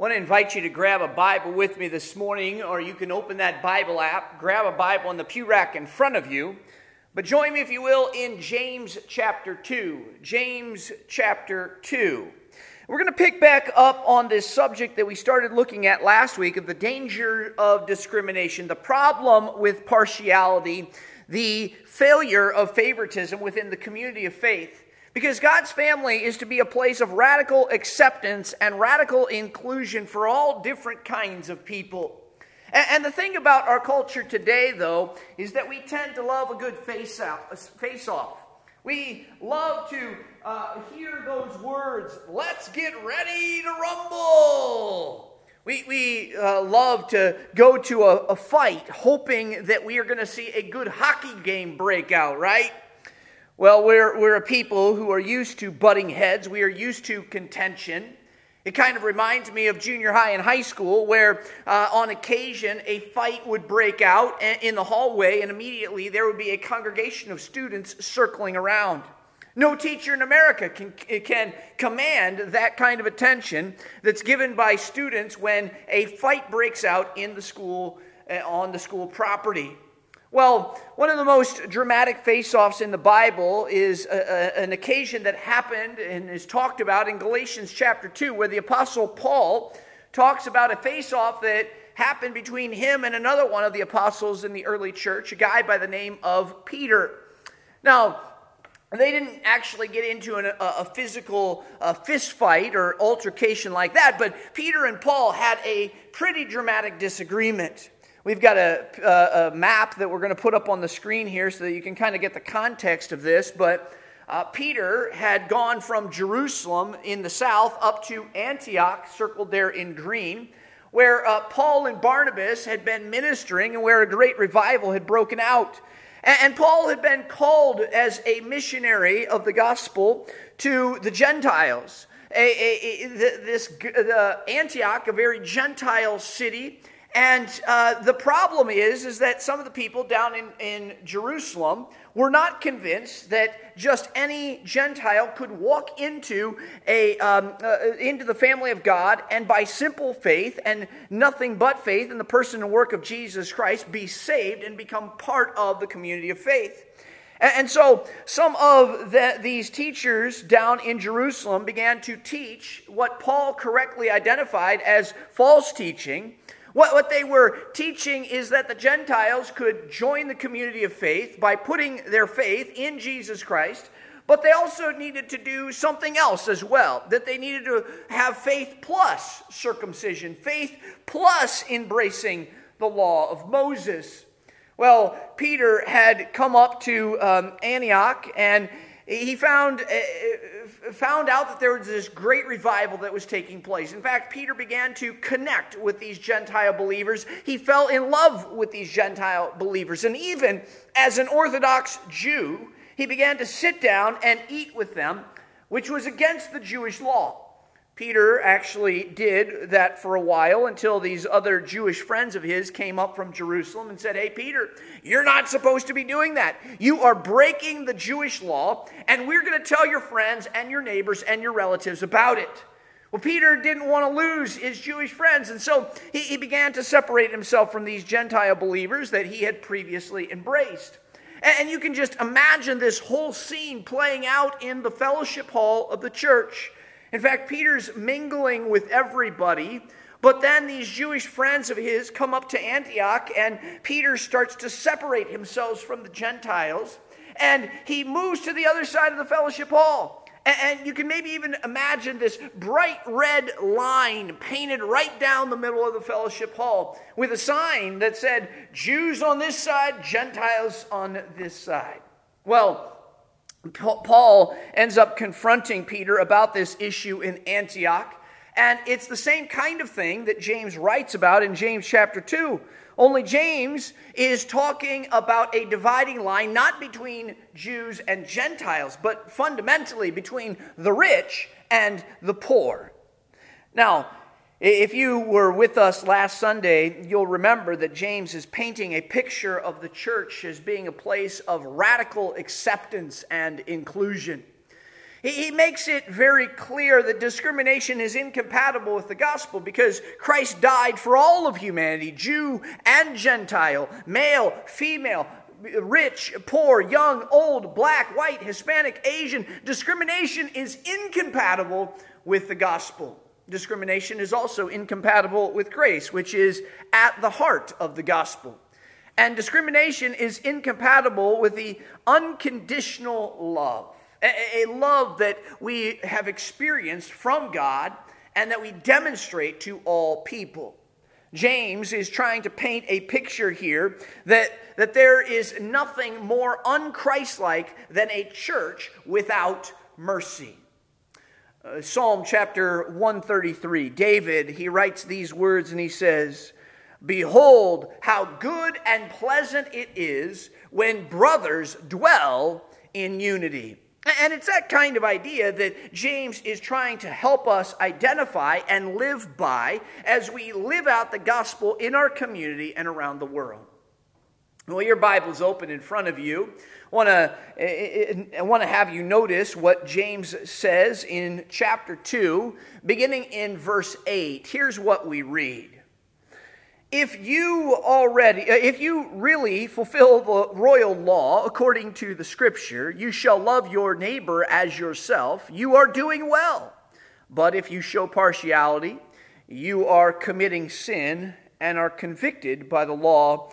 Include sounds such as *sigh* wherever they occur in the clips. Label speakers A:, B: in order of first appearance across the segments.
A: want to invite you to grab a Bible with me this morning, or you can open that Bible app, grab a Bible on the pew rack in front of you. But join me, if you will, in James chapter 2. James chapter 2. We're going to pick back up on this subject that we started looking at last week of the danger of discrimination, the problem with partiality, the failure of favoritism within the community of faith. Because God's family is to be a place of radical acceptance and radical inclusion for all different kinds of people. And, the thing about our culture today, though, is that we tend to love a good face, out, face off. We love to uh, hear those words, let's get ready to rumble. We, we uh, love to go to a, a fight hoping that we are going to see a good hockey game break out, right? Well, we're, we're a people who are used to butting heads, we are used to contention. It kind of reminds me of junior high and high school, where uh, on occasion a fight would break out in the hallway, and immediately there would be a congregation of students circling around. No teacher in America can, can command that kind of attention that's given by students when a fight breaks out in the school, uh, on the school property. Well, one of the most dramatic face offs in the Bible is a, a, an occasion that happened and is talked about in Galatians chapter 2, where the Apostle Paul talks about a face off that happened between him and another one of the apostles in the early church, a guy by the name of Peter. Now, they didn't actually get into an, a, a, physical uh, fist fight or altercation like that, but Peter and Paul had a pretty dramatic disagreement. We've got a, a, a map that we're going to put up on the screen here so that you can kind of get the context of this. But uh, Peter had gone from Jerusalem in the south up to Antioch, circled there in green, where uh, Paul and Barnabas had been ministering and where a great revival had broken out. And, Paul had been called as a missionary of the gospel to the Gentiles. A, a, a, this Antioch, a very Gentile city, and uh, the problem is, is that some of the people down in, in Jerusalem were not convinced that just any Gentile could walk into, a, um, uh, into the family of God and by simple faith and nothing but faith in the person and work of Jesus Christ be saved and become part of the community of faith. And, and so some of the, these teachers down in Jerusalem began to teach what Paul correctly identified as false teaching what, what they were teaching is that the Gentiles could join the community of faith by putting their faith in Jesus Christ, but they also needed to do something else as well. That they needed to have faith plus circumcision, faith plus embracing the law of Moses. Well, Peter had come up to um, Antioch and he found, uh, found out that there was this great revival that was taking place. In fact, Peter began to connect with these Gentile believers. He fell in love with these Gentile believers. And even as an Orthodox Jew, he began to sit down and eat with them, which was against the Jewish law. Peter actually did that for a while until these other Jewish friends of his came up from Jerusalem and said, Hey, Peter, you're not supposed to be doing that. You are breaking the Jewish law, and we're going to tell your friends and your neighbors and your relatives about it. Well, Peter didn't want to lose his Jewish friends, and so he, he began to separate himself from these Gentile believers that he had previously embraced. And you can just imagine this whole scene playing out in the fellowship hall of the church. In fact, Peter's mingling with everybody, but then these Jewish friends of his come up to Antioch, and Peter starts to separate himself from the Gentiles, and he moves to the other side of the fellowship hall. And you can maybe even imagine this bright red line painted right down the middle of the fellowship hall with a sign that said, Jews on this side, Gentiles on this side. Well, Paul ends up confronting Peter about this issue in Antioch. And it's the same kind of thing that James writes about in James chapter 2. Only James is talking about a dividing line not between Jews and Gentiles, but fundamentally between the rich and the poor. Now, if you were with us last Sunday, you'll remember that James is painting a picture of the church as being a place of radical acceptance and inclusion. He makes it very clear that discrimination is incompatible with the gospel because Christ died for all of humanity, Jew and Gentile, male, female, rich, poor, young, old, black, white, Hispanic, Asian. Discrimination is incompatible with the gospel. Discrimination is also incompatible with grace, which is at the heart of the gospel. And discrimination is incompatible with the unconditional love, a, love that we have experienced from God and that we demonstrate to all people. James is trying to paint a picture here that, that there is nothing more unchristlike than a church without mercy. Uh, Psalm chapter 133, David, he writes these words and he says, Behold, how good and pleasant it is when brothers dwell in unity. And it's that kind of idea that James is trying to help us identify and live by as we live out the gospel in our community and around the world. Well, your Bible's open in front of you. Eh, eh, eh, I want to I want to have you notice what James says in chapter 2, beginning in verse 8. Here's what we read. If you already if you really fulfill the royal law according to the scripture, you shall love your neighbor as yourself, you are doing well. But if you show partiality, you are committing sin and are convicted by the law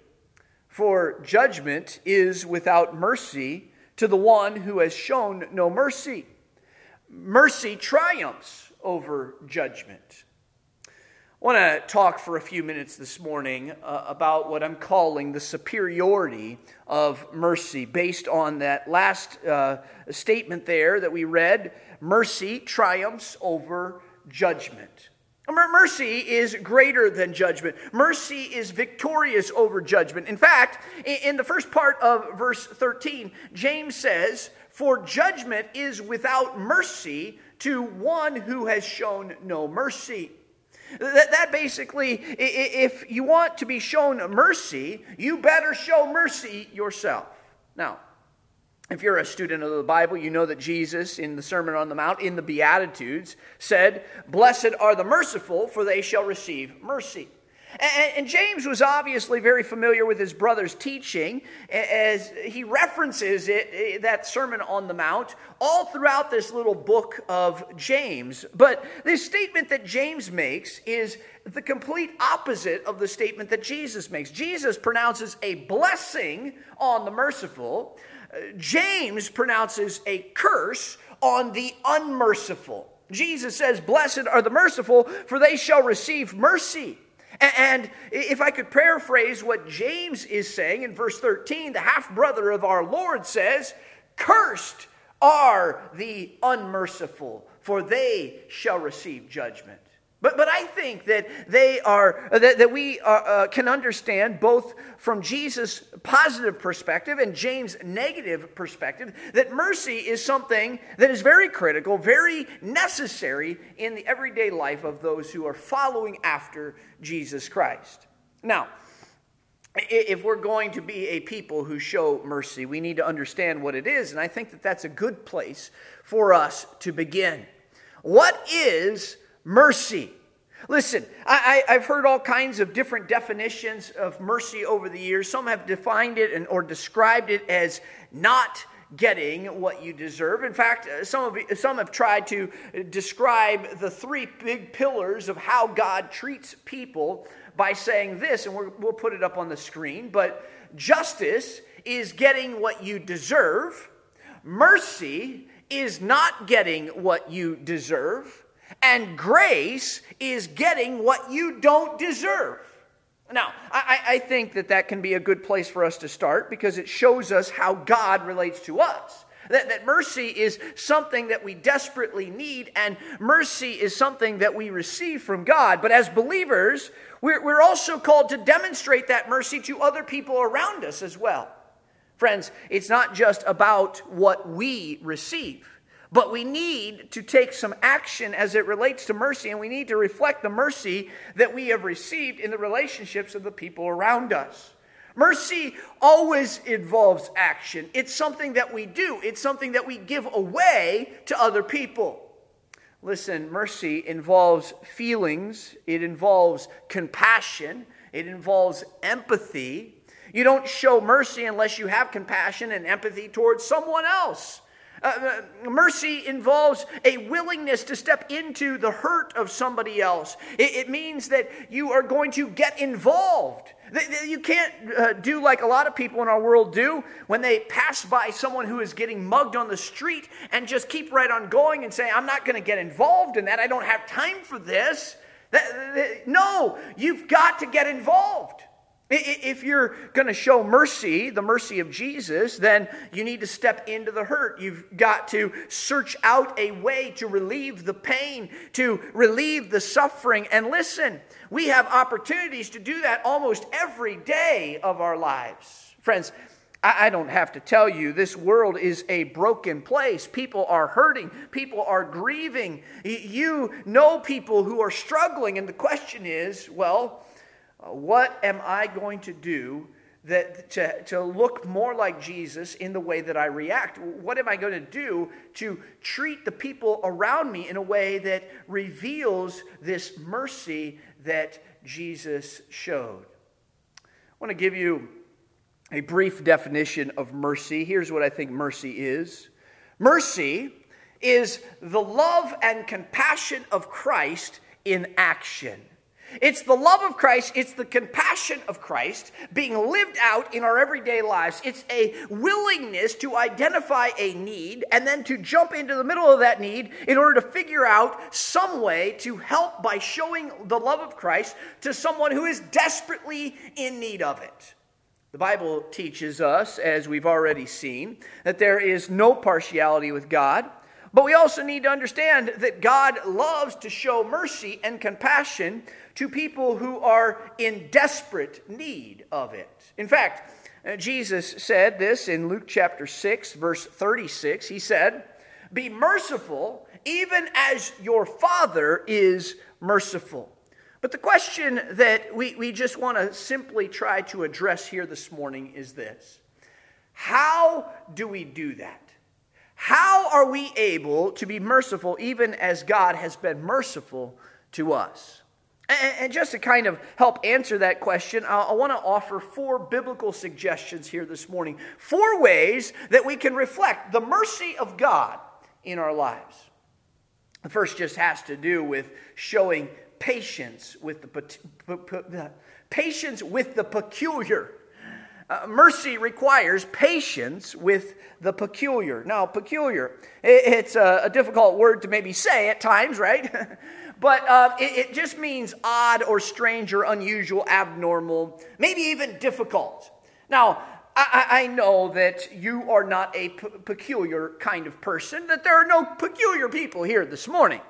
A: For judgment is without mercy to the one who has shown no mercy. Mercy triumphs over judgment. I want to talk for a few minutes this morning uh, about what I'm calling the superiority of mercy, based on that last uh, statement there that we read mercy triumphs over judgment. Mercy is greater than judgment. Mercy is victorious over judgment. In fact, in the first part of verse 13, James says, For judgment is without mercy to one who has shown no mercy. That, basically, if you want to be shown mercy, you better show mercy yourself. Now, if you're a student of the Bible, you know that Jesus, in the Sermon on the Mount, in the Beatitudes, said, Blessed are the merciful, for they shall receive mercy. And, James was obviously very familiar with his brother's teaching as he references it, that Sermon on the Mount, all throughout this little book of James. But this statement that James makes is the complete opposite of the statement that Jesus makes. Jesus pronounces a blessing on the merciful, James pronounces a curse on the unmerciful. Jesus says, Blessed are the merciful, for they shall receive mercy. And if I could paraphrase what James is saying in verse 13, the half brother of our Lord says, Cursed are the unmerciful, for they shall receive judgment. But, but I think that they are that, that we are, uh, can understand both from Jesus' positive perspective and James' negative perspective that mercy is something that is very critical, very necessary in the everyday life of those who are following after Jesus Christ. Now, if we're going to be a people who show mercy, we need to understand what it is, and I think that that's a good place for us to begin. What is mercy. Listen, I, have heard all kinds of different definitions of mercy over the years. Some have defined it and, or described it as not getting what you deserve. In fact, uh, some, of, some have tried to describe the three big pillars of how God treats people by saying this, and we will put it up on the screen. But justice is getting what you deserve, mercy is not getting what you deserve and grace is getting what you don't deserve. Now, I, I, think that that can be a good place for us to start because it shows us how God relates to us. That, that mercy is something that we desperately need, and mercy is something that we receive from God. But as believers, we're, we're also called to demonstrate that mercy to other people around us as well. Friends, it's not just about what we receive. But we need to take some action as it relates to mercy, and we need to reflect the mercy that we have received in the relationships of the people around us. Mercy always involves action. It's something that we do, it's something that we give away to other people. Listen, mercy involves feelings, it involves compassion, it involves empathy. You don't show mercy unless you have compassion and empathy towards someone else. Uh, uh, mercy involves a willingness to step into the hurt of somebody else. It, it means that you are going to get involved. You can't uh, do like a lot of people in our world do when they pass by someone who is getting mugged on the street and just keep right on going and say, I'm not going to get involved in that. I don't have time for this. No, you've got to get involved. If you're going to show mercy, the mercy of Jesus, then you need to step into the hurt. You've got to search out a way to relieve the pain, to relieve the suffering. And listen, we have opportunities to do that almost every day of our lives. Friends, I don't have to tell you, this world is a broken place. People are hurting. People are grieving. You know people who are struggling. And the question is well, what am I going to do that to, to look more like Jesus in the way that I react? What am I going to do to treat the people around me in a way that reveals this mercy that Jesus showed? I want to give you a brief definition of mercy. Here's what I think mercy is mercy is the love and compassion of Christ in action. It's the love of Christ, it's the compassion of Christ being lived out in our everyday lives. It's a willingness to identify a need and then to jump into the middle of that need in order to figure out some way to help by showing the love of Christ to someone who is desperately in need of it. The Bible teaches us, as we've already seen, that there is no partiality with God. But we also need to understand that God loves to show mercy and compassion to people who are in desperate need of it. In fact, uh, Jesus said this in Luke chapter 6, verse 36. He said, Be merciful, even as your Father is merciful. But the question that we, we just want to simply try to address here this morning is this How do we do that? How are we able to be merciful even as God has been merciful to us? And just to kind of help answer that question, I want to offer four biblical suggestions here this morning. Four ways that we can reflect the mercy of God in our lives. The first just has to do with showing patience with the patience with the peculiar. Uh, mercy requires patience with the peculiar. Now, peculiar, it's a, a difficult word to maybe say at times, right? *laughs* but uh, it, it just means odd or strange or unusual, abnormal, maybe even difficult. Now, I, I, know that you are not a p- peculiar kind of person, that there are no peculiar people here this morning.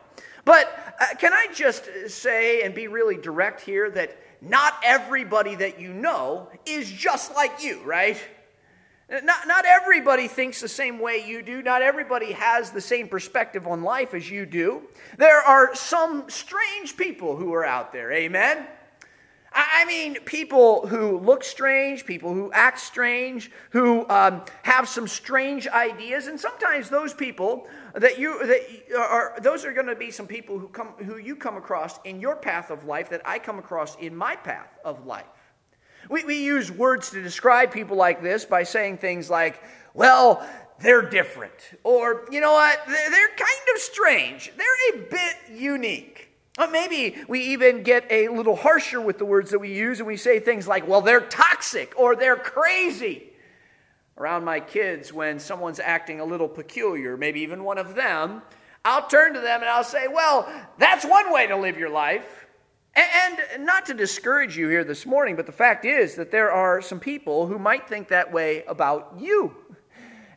A: But uh, can I just say and be really direct here that not everybody that you know is just like you, right? Not, not everybody thinks the same way you do. Not everybody has the same perspective on life as you do. There are some strange people who are out there. Amen? I mean, people who look strange, people who act strange, who um, have some strange ideas, and sometimes those people that you that are those are going to be some people who come who you come across in your path of life that I come across in my path of life. We, we use words to describe people like this by saying things like, "Well, they're different," or you know what, they're kind of strange, they're a bit unique. Maybe we even get a little harsher with the words that we use and we say things like, well, they're toxic or they're crazy. Around my kids, when someone's acting a little peculiar, maybe even one of them, I'll turn to them and I'll say, well, that's one way to live your life. And not to discourage you here this morning, but the fact is that there are some people who might think that way about you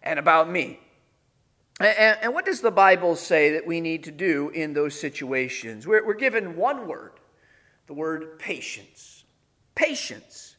A: and about me. And, and, what does the Bible say that we need to do in those situations? We're, we're given one word the word patience. Patience.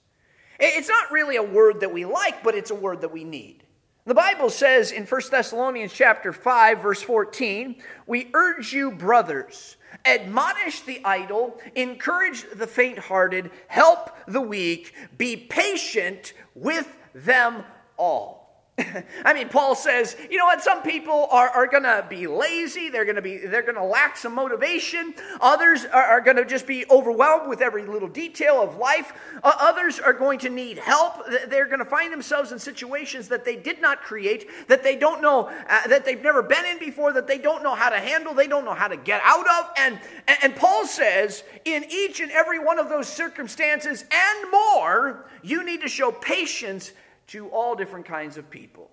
A: It's not really a word that we like, but it's a word that we need. The Bible says in 1 Thessalonians chapter 5 verse 14, "We urge you brothers, admonish the idle, encourage the faint-hearted, help the weak, be patient with them all." *laughs* I mean, Paul says, you know what? Some people are, are going to be lazy. They're going to be they're going to lack some motivation. Others are, are going to just be overwhelmed with every little detail of life. Uh, others are going to need help. They're going to find themselves in situations that they did not create, that they don't know, uh, that they've never been in before, that they don't know how to handle, they don't know how to get out of. And, and Paul says, in each and every one of those circumstances and more, you need to show patience to all different kinds of people.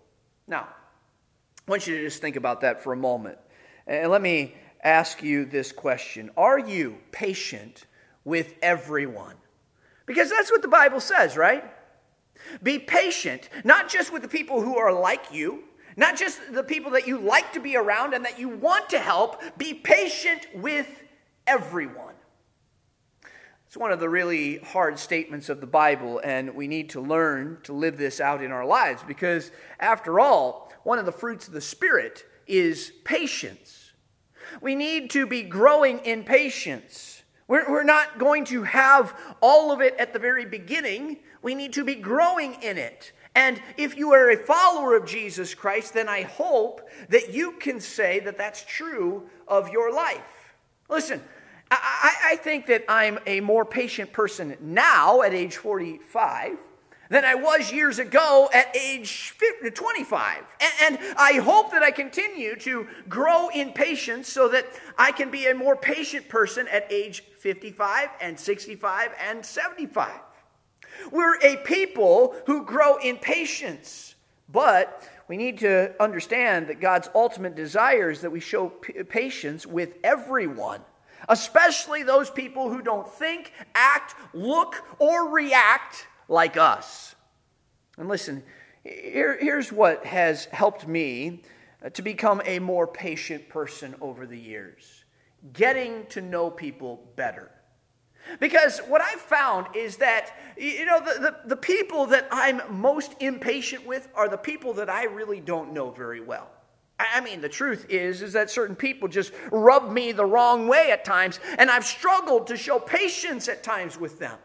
A: Now, I want you to just think about that for a moment. And let me ask you this question Are you patient with everyone? Because that's what the Bible says, right? Be patient, not just with the people who are like you, not just the people that you like to be around and that you want to help. Be patient with everyone. It's one of the really hard statements of the Bible, and we need to learn to live this out in our lives because, after all, one of the fruits of the Spirit is patience. We need to be growing in patience. We're, we're not going to have all of it at the very beginning, we need to be growing in it. And if you are a follower of Jesus Christ, then I hope that you can say that that's true of your life. Listen, I, I think that I'm a more patient person now at age 45 than I was years ago at age 50, 25. And, and, I hope that I continue to grow in patience so that I can be a more patient person at age 55 and 65 and 75. We're a people who grow in patience, but we need to understand that God's ultimate desire is that we show patience with everyone especially those people who don't think, act, look, or react like us. And listen, here, here's what has helped me to become a more patient person over the years getting to know people better. Because what I've found is that, you know, the, the, the, people that I'm most impatient with are the people that I really don't know very well. I mean, the truth is, is that certain people just rub me the wrong way at times, and I've struggled to show patience at times with them.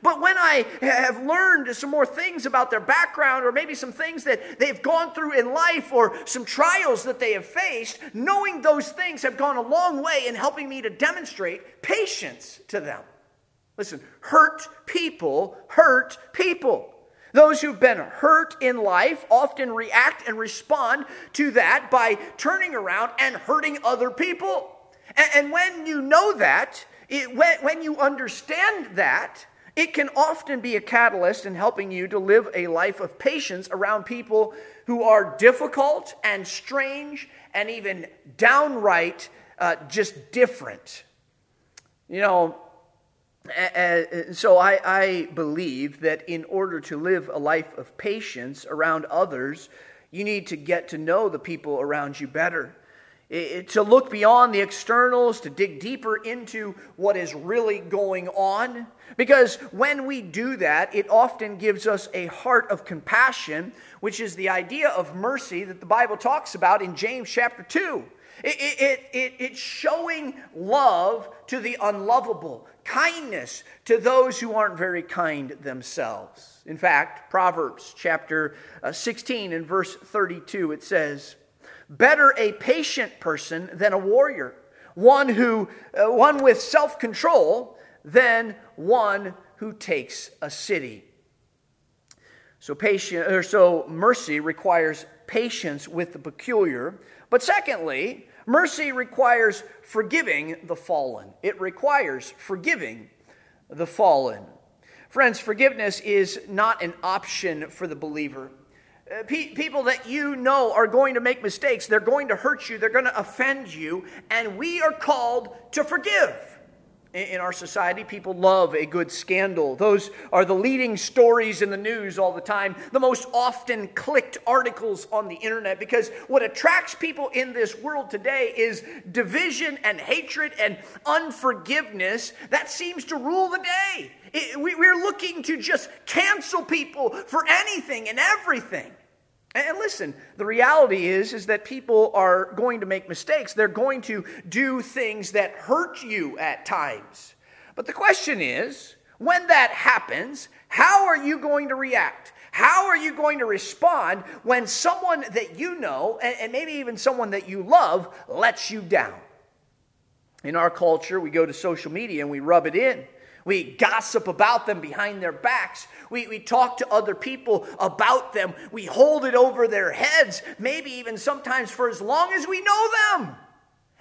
A: But when I have learned some more things about their background, or maybe some things that they've gone through in life, or some trials that they have faced, knowing those things have gone a long way in helping me to demonstrate patience to them. Listen, hurt people hurt people. Those who've been hurt in life often react and respond to that by turning around and hurting other people. And, when you know that, it, when, when you understand that, it can often be a catalyst in helping you to live a life of patience around people who are difficult and strange and even downright uh, just different. You know, so I, I believe that in order to live a life of patience around others, you need to get to know the people around you better. It, to look beyond the externals, to dig deeper into what is really going on. Because when we do that, it often gives us a heart of compassion, which is the idea of mercy that the Bible talks about in James chapter 2. It, it, it, it's showing love to the unlovable, kindness to those who aren't very kind themselves. In fact, Proverbs chapter uh, 16 and verse 32, it says, Better a patient person than a warrior, one, who, uh, one with self control than one who takes a city. So, patient, or so mercy requires patience with the peculiar. But secondly, Mercy requires forgiving the fallen, it requires forgiving the fallen. Friends, forgiveness is not an option for the believer. Uh, pe- people that you know are going to make mistakes, they're going to hurt you, they're going to offend you, and we are called to forgive. In our society. People love a good scandal. Those are the leading stories in the news all the time, the most often clicked articles on the internet, because what attracts people in this world today is division and hatred and unforgiveness. That seems to rule the day. It, we, we're looking to just cancel people for anything and everything. And listen, the reality is is that people are going to make mistakes. They're going to do things that hurt you at times. But the question is, when that happens, how are you going to react? How are you going to respond when someone that you know, and maybe even someone that you love, lets you down? In our culture, we go to social media and we rub it in. We gossip about them behind their backs. We, we talk to other people about them. We hold it over their heads, maybe even sometimes for as long as we know them.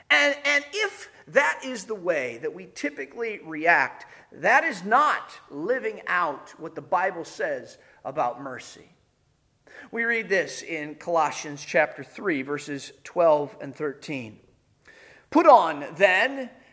A: And, and if that is the way that we typically react, that is not living out what the Bible says about mercy. We read this in Colossians chapter 3, verses 12 and 13. Put on, then,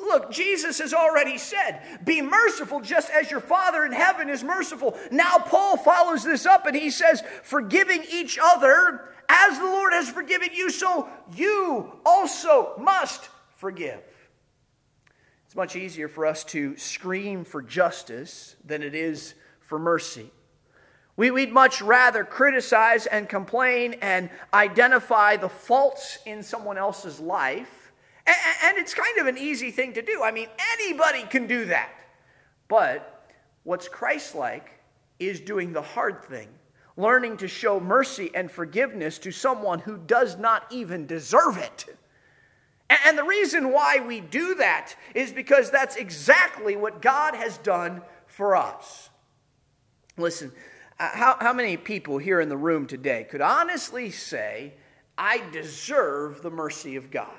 A: Look, Jesus has already said, Be merciful just as your Father in heaven is merciful. Now, Paul follows this up and he says, Forgiving each other as the Lord has forgiven you, so you also must forgive. It's much easier for us to scream for justice than it is for mercy. We, would much rather criticize and complain and identify the faults in someone else's life and it's kind of an easy thing to do. I mean, anybody can do that. But what's Christ like is doing the hard thing, learning to show mercy and forgiveness to someone who does not even deserve it. And the reason why we do that is because that's exactly what God has done for us. Listen, uh, how, how many people here in the room today could honestly say, I deserve the mercy of God?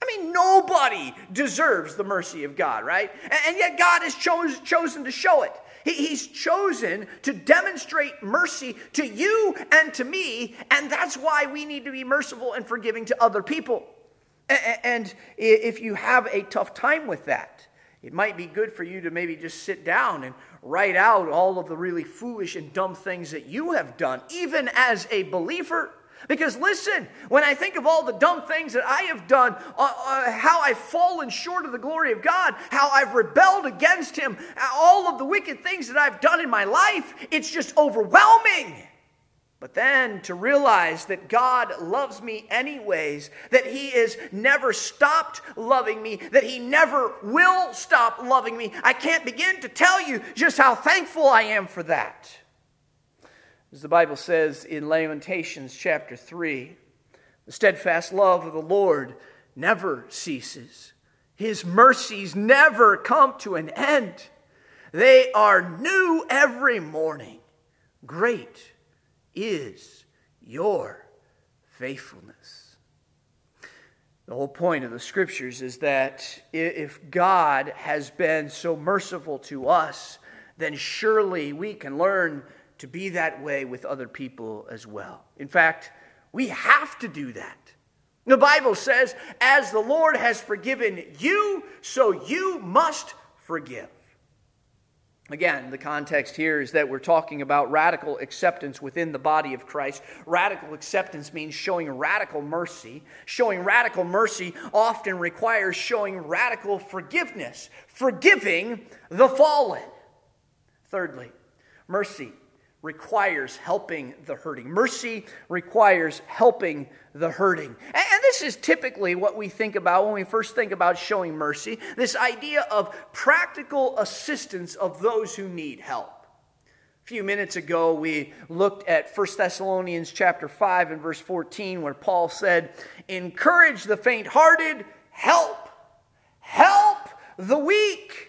A: I mean, nobody deserves the mercy of God, right? And yet God has chose, chosen to show it. he's chosen to demonstrate mercy to you and to me, and that's why we need to be merciful and forgiving to other people. And if you have a tough time with that, it might be good for you to maybe just sit down and write out all of the really foolish and dumb things that you have done, even as a believer. Because listen, when I think of all the dumb things that I have done, uh, uh, how I've fallen short of the glory of God, how I've rebelled against Him, all of the wicked things that I've done in my life, it's just overwhelming. But then to realize that God loves me anyways, that He has never stopped loving me, that He never will stop loving me, I can't begin to tell you just how thankful I am for that. As the Bible says in Lamentations chapter 3, the steadfast love of the Lord never ceases. His mercies never come to an end. They are new every morning. Great is your faithfulness. The whole point of the scriptures is that if God has been so merciful to us, then surely we can learn to be that way with other people as well. In fact, we have to do that. The Bible says, as the Lord has forgiven you, so you must forgive. Again, the context here is that we're talking about radical acceptance within the body of Christ. Radical acceptance means showing radical mercy. Showing radical mercy often requires showing radical forgiveness, forgiving the fallen. Thirdly, mercy requires helping the hurting. Mercy requires helping the hurting. And this is typically what we think about when we first think about showing mercy this idea of practical assistance of those who need help. A few minutes ago, we looked at 1 Thessalonians chapter 5 and verse 14, where Paul said, Encourage the faint hearted, help, help the weak.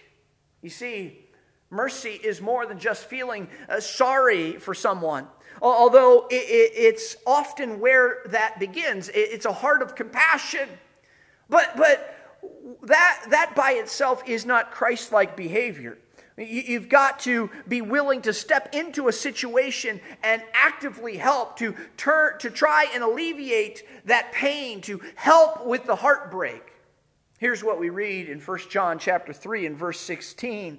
A: You see, Mercy is more than just feeling uh, sorry for someone. although it's often where that begins. It's a heart of compassion. But, but that, that by itself is not Christ like behavior. You've got to be willing to step into a situation and actively help to turn to try and alleviate that pain, to help with the heartbreak. Here's what we read in 1 John chapter 3 and verse 16.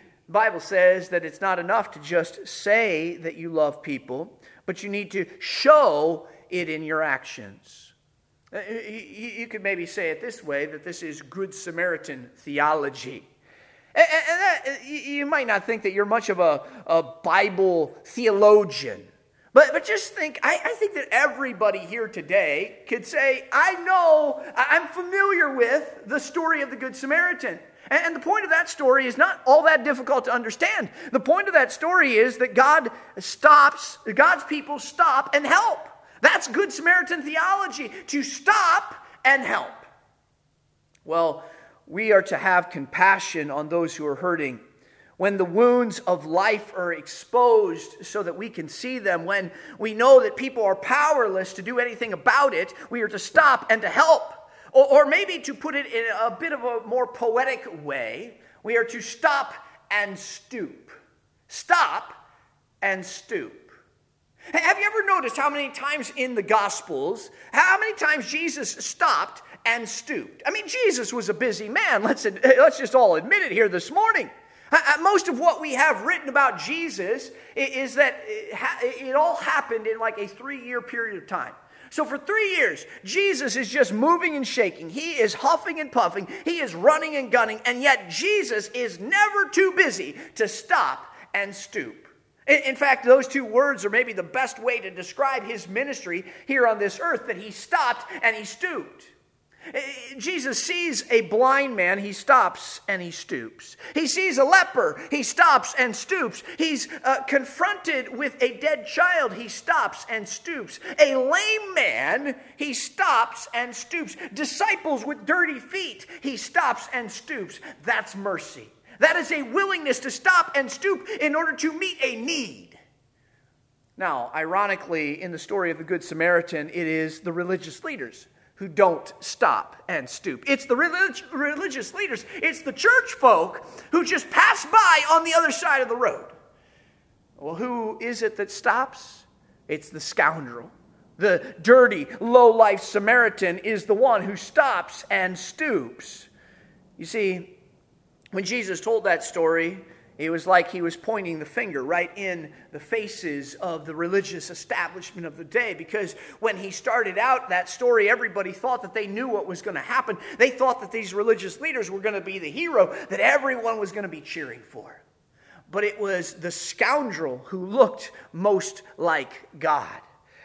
A: the Bible says that it's not enough to just say that you love people, but you need to show it in your actions. Uh, you could maybe say it this way that this is Good Samaritan theology. And that, you might not think that you're much of a, a Bible theologian. But, but just think, I, I, think that everybody here today could say, I know, I'm familiar with the story of the Good Samaritan. And the point of that story is not all that difficult to understand. The point of that story is that God stops, God's people stop and help. That's Good Samaritan theology, to stop and help. Well, we are to have compassion on those who are hurting. When the wounds of life are exposed so that we can see them, when we know that people are powerless to do anything about it, we are to stop and to help. Or, or maybe to put it in a bit of a more poetic way, we are to stop and stoop. Stop and stoop. Have you ever noticed how many times in the Gospels, how many times Jesus stopped and stooped? I mean, Jesus was a busy man. Let's, *laughs* let's just all admit it here this morning. Most of what we have written about Jesus is that it all happened in like a three year period of time. So for three years, Jesus is just moving and shaking. He is huffing and puffing. He is running and gunning. And yet, Jesus is never too busy to stop and stoop. In fact, those two words are maybe the best way to describe his ministry here on this earth that he stopped and he stooped. Jesus sees a blind man, he stops and he stoops. He sees a leper, he stops and stoops. He's uh, confronted with a dead child, he stops and stoops. A lame man, he stops and stoops. Disciples with dirty feet, he stops and stoops. That's mercy. That is a willingness to stop and stoop in order to meet a need. Now, ironically, in the story of the Good Samaritan, it is the religious leaders who don't stop and stoop. It's the relig- religious leaders, it's the church folk who just pass by on the other side of the road. Well, who is it that stops? It's the scoundrel. The dirty, low life Samaritan is the one who stops and stoops. You see, when Jesus told that story, it was like he was pointing the finger right in the faces of the religious establishment of the day because when he started out that story, everybody thought that they knew what was going to happen. They thought that these religious leaders were going to be the hero that everyone was going to be cheering for. But it was the scoundrel who looked most like God.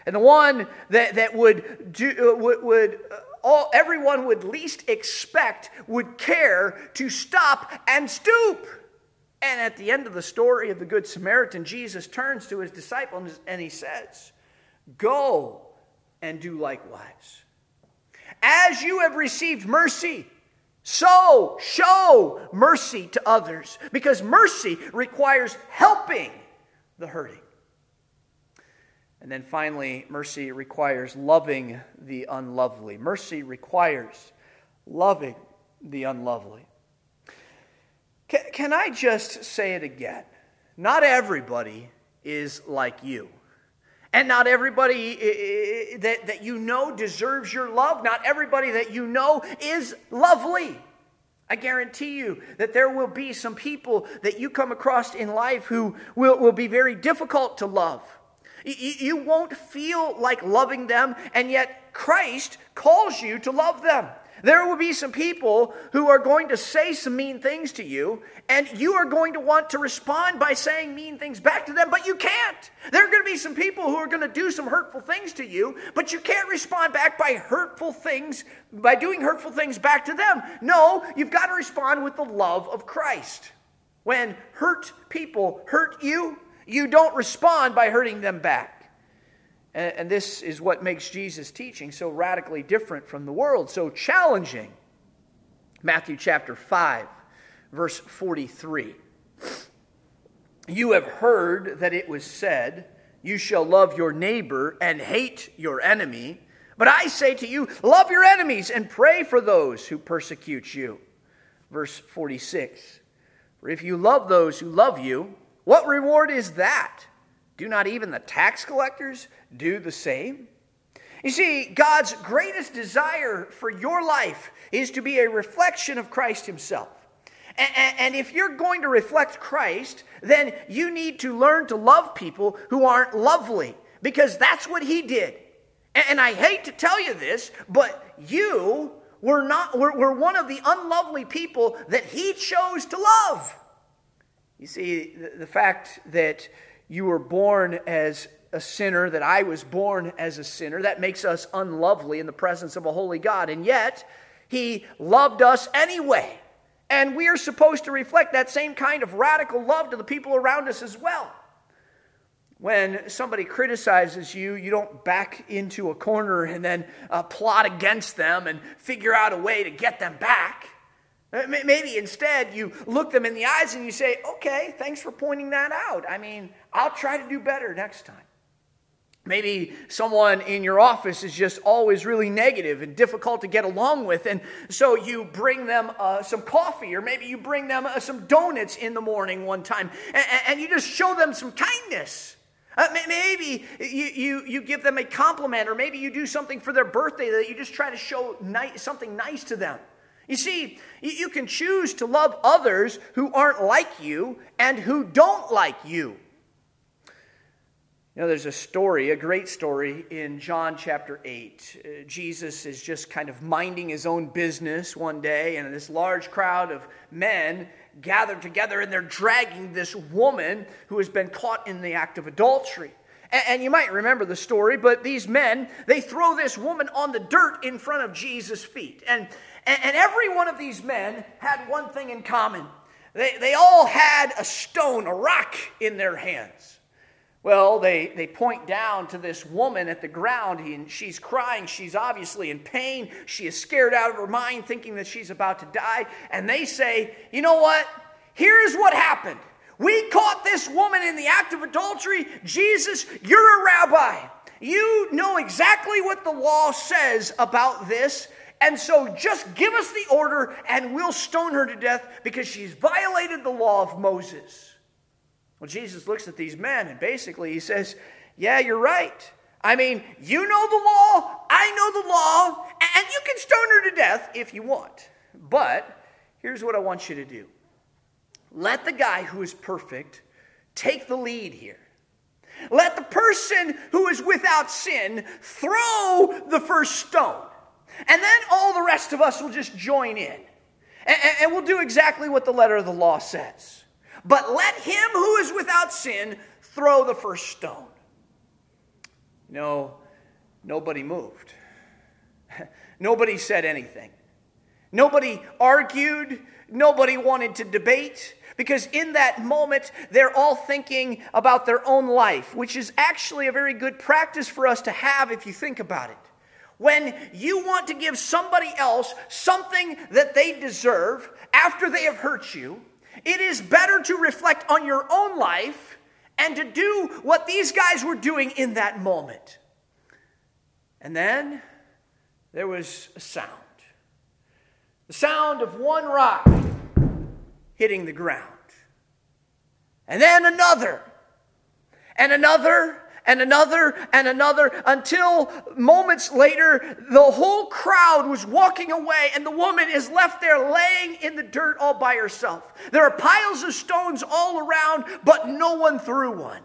A: And the one that, that would, do, uh, would, would uh, all, everyone would least expect would care to stop and stoop. And at the end of the story of the Good Samaritan, Jesus turns to his disciples and he says, Go and do likewise. As you have received mercy, so show mercy to others, because mercy requires helping the hurting. And then finally, mercy requires loving the unlovely. Mercy requires loving the unlovely. Can, can I just say it again? Not everybody is like you. And not everybody that, that you know deserves your love. Not everybody that you know is lovely. I guarantee you that there will be some people that you come across in life who will, will be very difficult to love. You, you won't feel like loving them, and yet Christ calls you to love them. There will be some people who are going to say some mean things to you, and you are going to want to respond by saying mean things back to them, but you can't. There are going to be some people who are going to do some hurtful things to you, but you can't respond back by hurtful things, by doing hurtful things back to them. No, you've got to respond with the love of Christ. When hurt people hurt you, you don't respond by hurting them back. And, this is what makes Jesus' teaching so radically different from the world, so challenging. Matthew chapter 5, verse 43. You have heard that it was said, You shall love your neighbor and hate your enemy. But I say to you, love your enemies and pray for those who persecute you. Verse 46. For if you love those who love you, what reward is that? Do not even the tax collectors do the same? You see, God's greatest desire for your life is to be a reflection of Christ Himself. And if you're going to reflect Christ, then you need to learn to love people who aren't lovely, because that's what He did. And I hate to tell you this, but you were, not, were, were one of the unlovely people that He chose to love. You see, the, the fact that you were born as a sinner, that I was born as a sinner. That makes us unlovely in the presence of a holy God. And yet, He loved us anyway. And we are supposed to reflect that same kind of radical love to the people around us as well. When somebody criticizes you, you don't back into a corner and then uh, plot against them and figure out a way to get them back. Uh, maybe instead you look them in the eyes and you say, okay, thanks for pointing that out. I mean, I'll try to do better next time. Maybe someone in your office is just always really negative and difficult to get along with, and so you bring them uh, some coffee, or maybe you bring them uh, some donuts in the morning one time, and, and you just show them some kindness. Uh, maybe you, you, you give them a compliment, or maybe you do something for their birthday that you just try to show ni- something nice to them. You see, you can choose to love others who aren't like you and who don't like you. You know, there's a story, a great story in John chapter 8. Uh, Jesus is just kind of minding his own business one day, and this large crowd of men gathered together, and they're dragging this woman who has been caught in the act of adultery. And, and you might remember the story, but these men, they throw this woman on the dirt in front of Jesus' feet. And, and, and every one of these men had one thing in common they, they all had a stone, a rock in their hands. Well, they, they point down to this woman at the ground, and she's crying. She's obviously in pain. She is scared out of her mind, thinking that she's about to die. And they say, You know what? Here's what happened. We caught this woman in the act of adultery. Jesus, you're a rabbi. You know exactly what the law says about this. And so just give us the order and we'll stone her to death because she's violated the law of Moses. Well, Jesus looks at these men and basically he says, Yeah, you're right. I mean, you know the law, I know the law, and you can stone her to death if you want. But here's what I want you to do let the guy who is perfect take the lead here. Let the person who is without sin throw the first stone. And then all the rest of us will just join in. And, we'll do exactly what the letter of the law says. But let him who is without sin throw the first stone. No, nobody moved. *laughs* nobody said anything. Nobody argued. Nobody wanted to debate. Because in that moment, they're all thinking about their own life, which is actually a very good practice for us to have if you think about it. When you want to give somebody else something that they deserve after they have hurt you, it is better to reflect on your own life and to do what these guys were doing in that moment. And then there was a sound. The sound of one rock hitting the ground, and then another, and another, and another and another until moments later the whole crowd was walking away and the woman is left there laying in the dirt all by herself. There are piles of stones all around, but no one threw one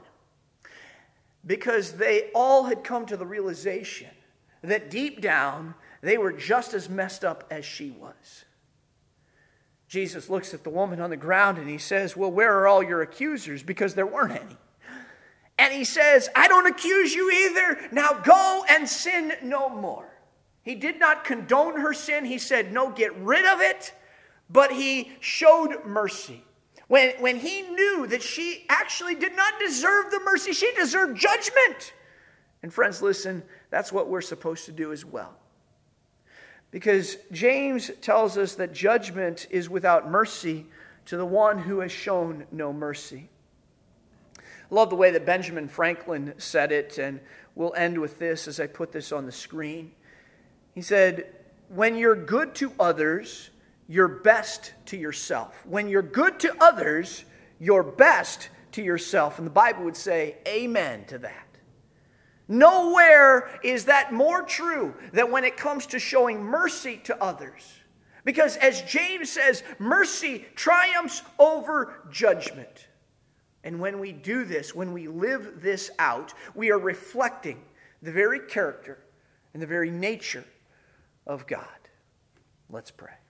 A: because they all had come to the realization that deep down they were just as messed up as she was. Jesus looks at the woman on the ground and he says, Well, where are all your accusers? Because there weren't any. And he says, I don't accuse you either. Now go and sin no more. He did not condone her sin. He said, No, get rid of it. But he showed mercy. When, when he knew that she actually did not deserve the mercy, she deserved judgment. And friends, listen, that's what we're supposed to do as well. Because James tells us that judgment is without mercy to the one who has shown no mercy. Love the way that Benjamin Franklin said it, and we'll end with this as I put this on the screen. He said, When you're good to others, you're best to yourself. When you're good to others, you're best to yourself. And the Bible would say, Amen to that. Nowhere is that more true than when it comes to showing mercy to others. Because as James says, mercy triumphs over judgment. And when we do this, when we live this out, we are reflecting the very character and the very nature of God. Let's pray.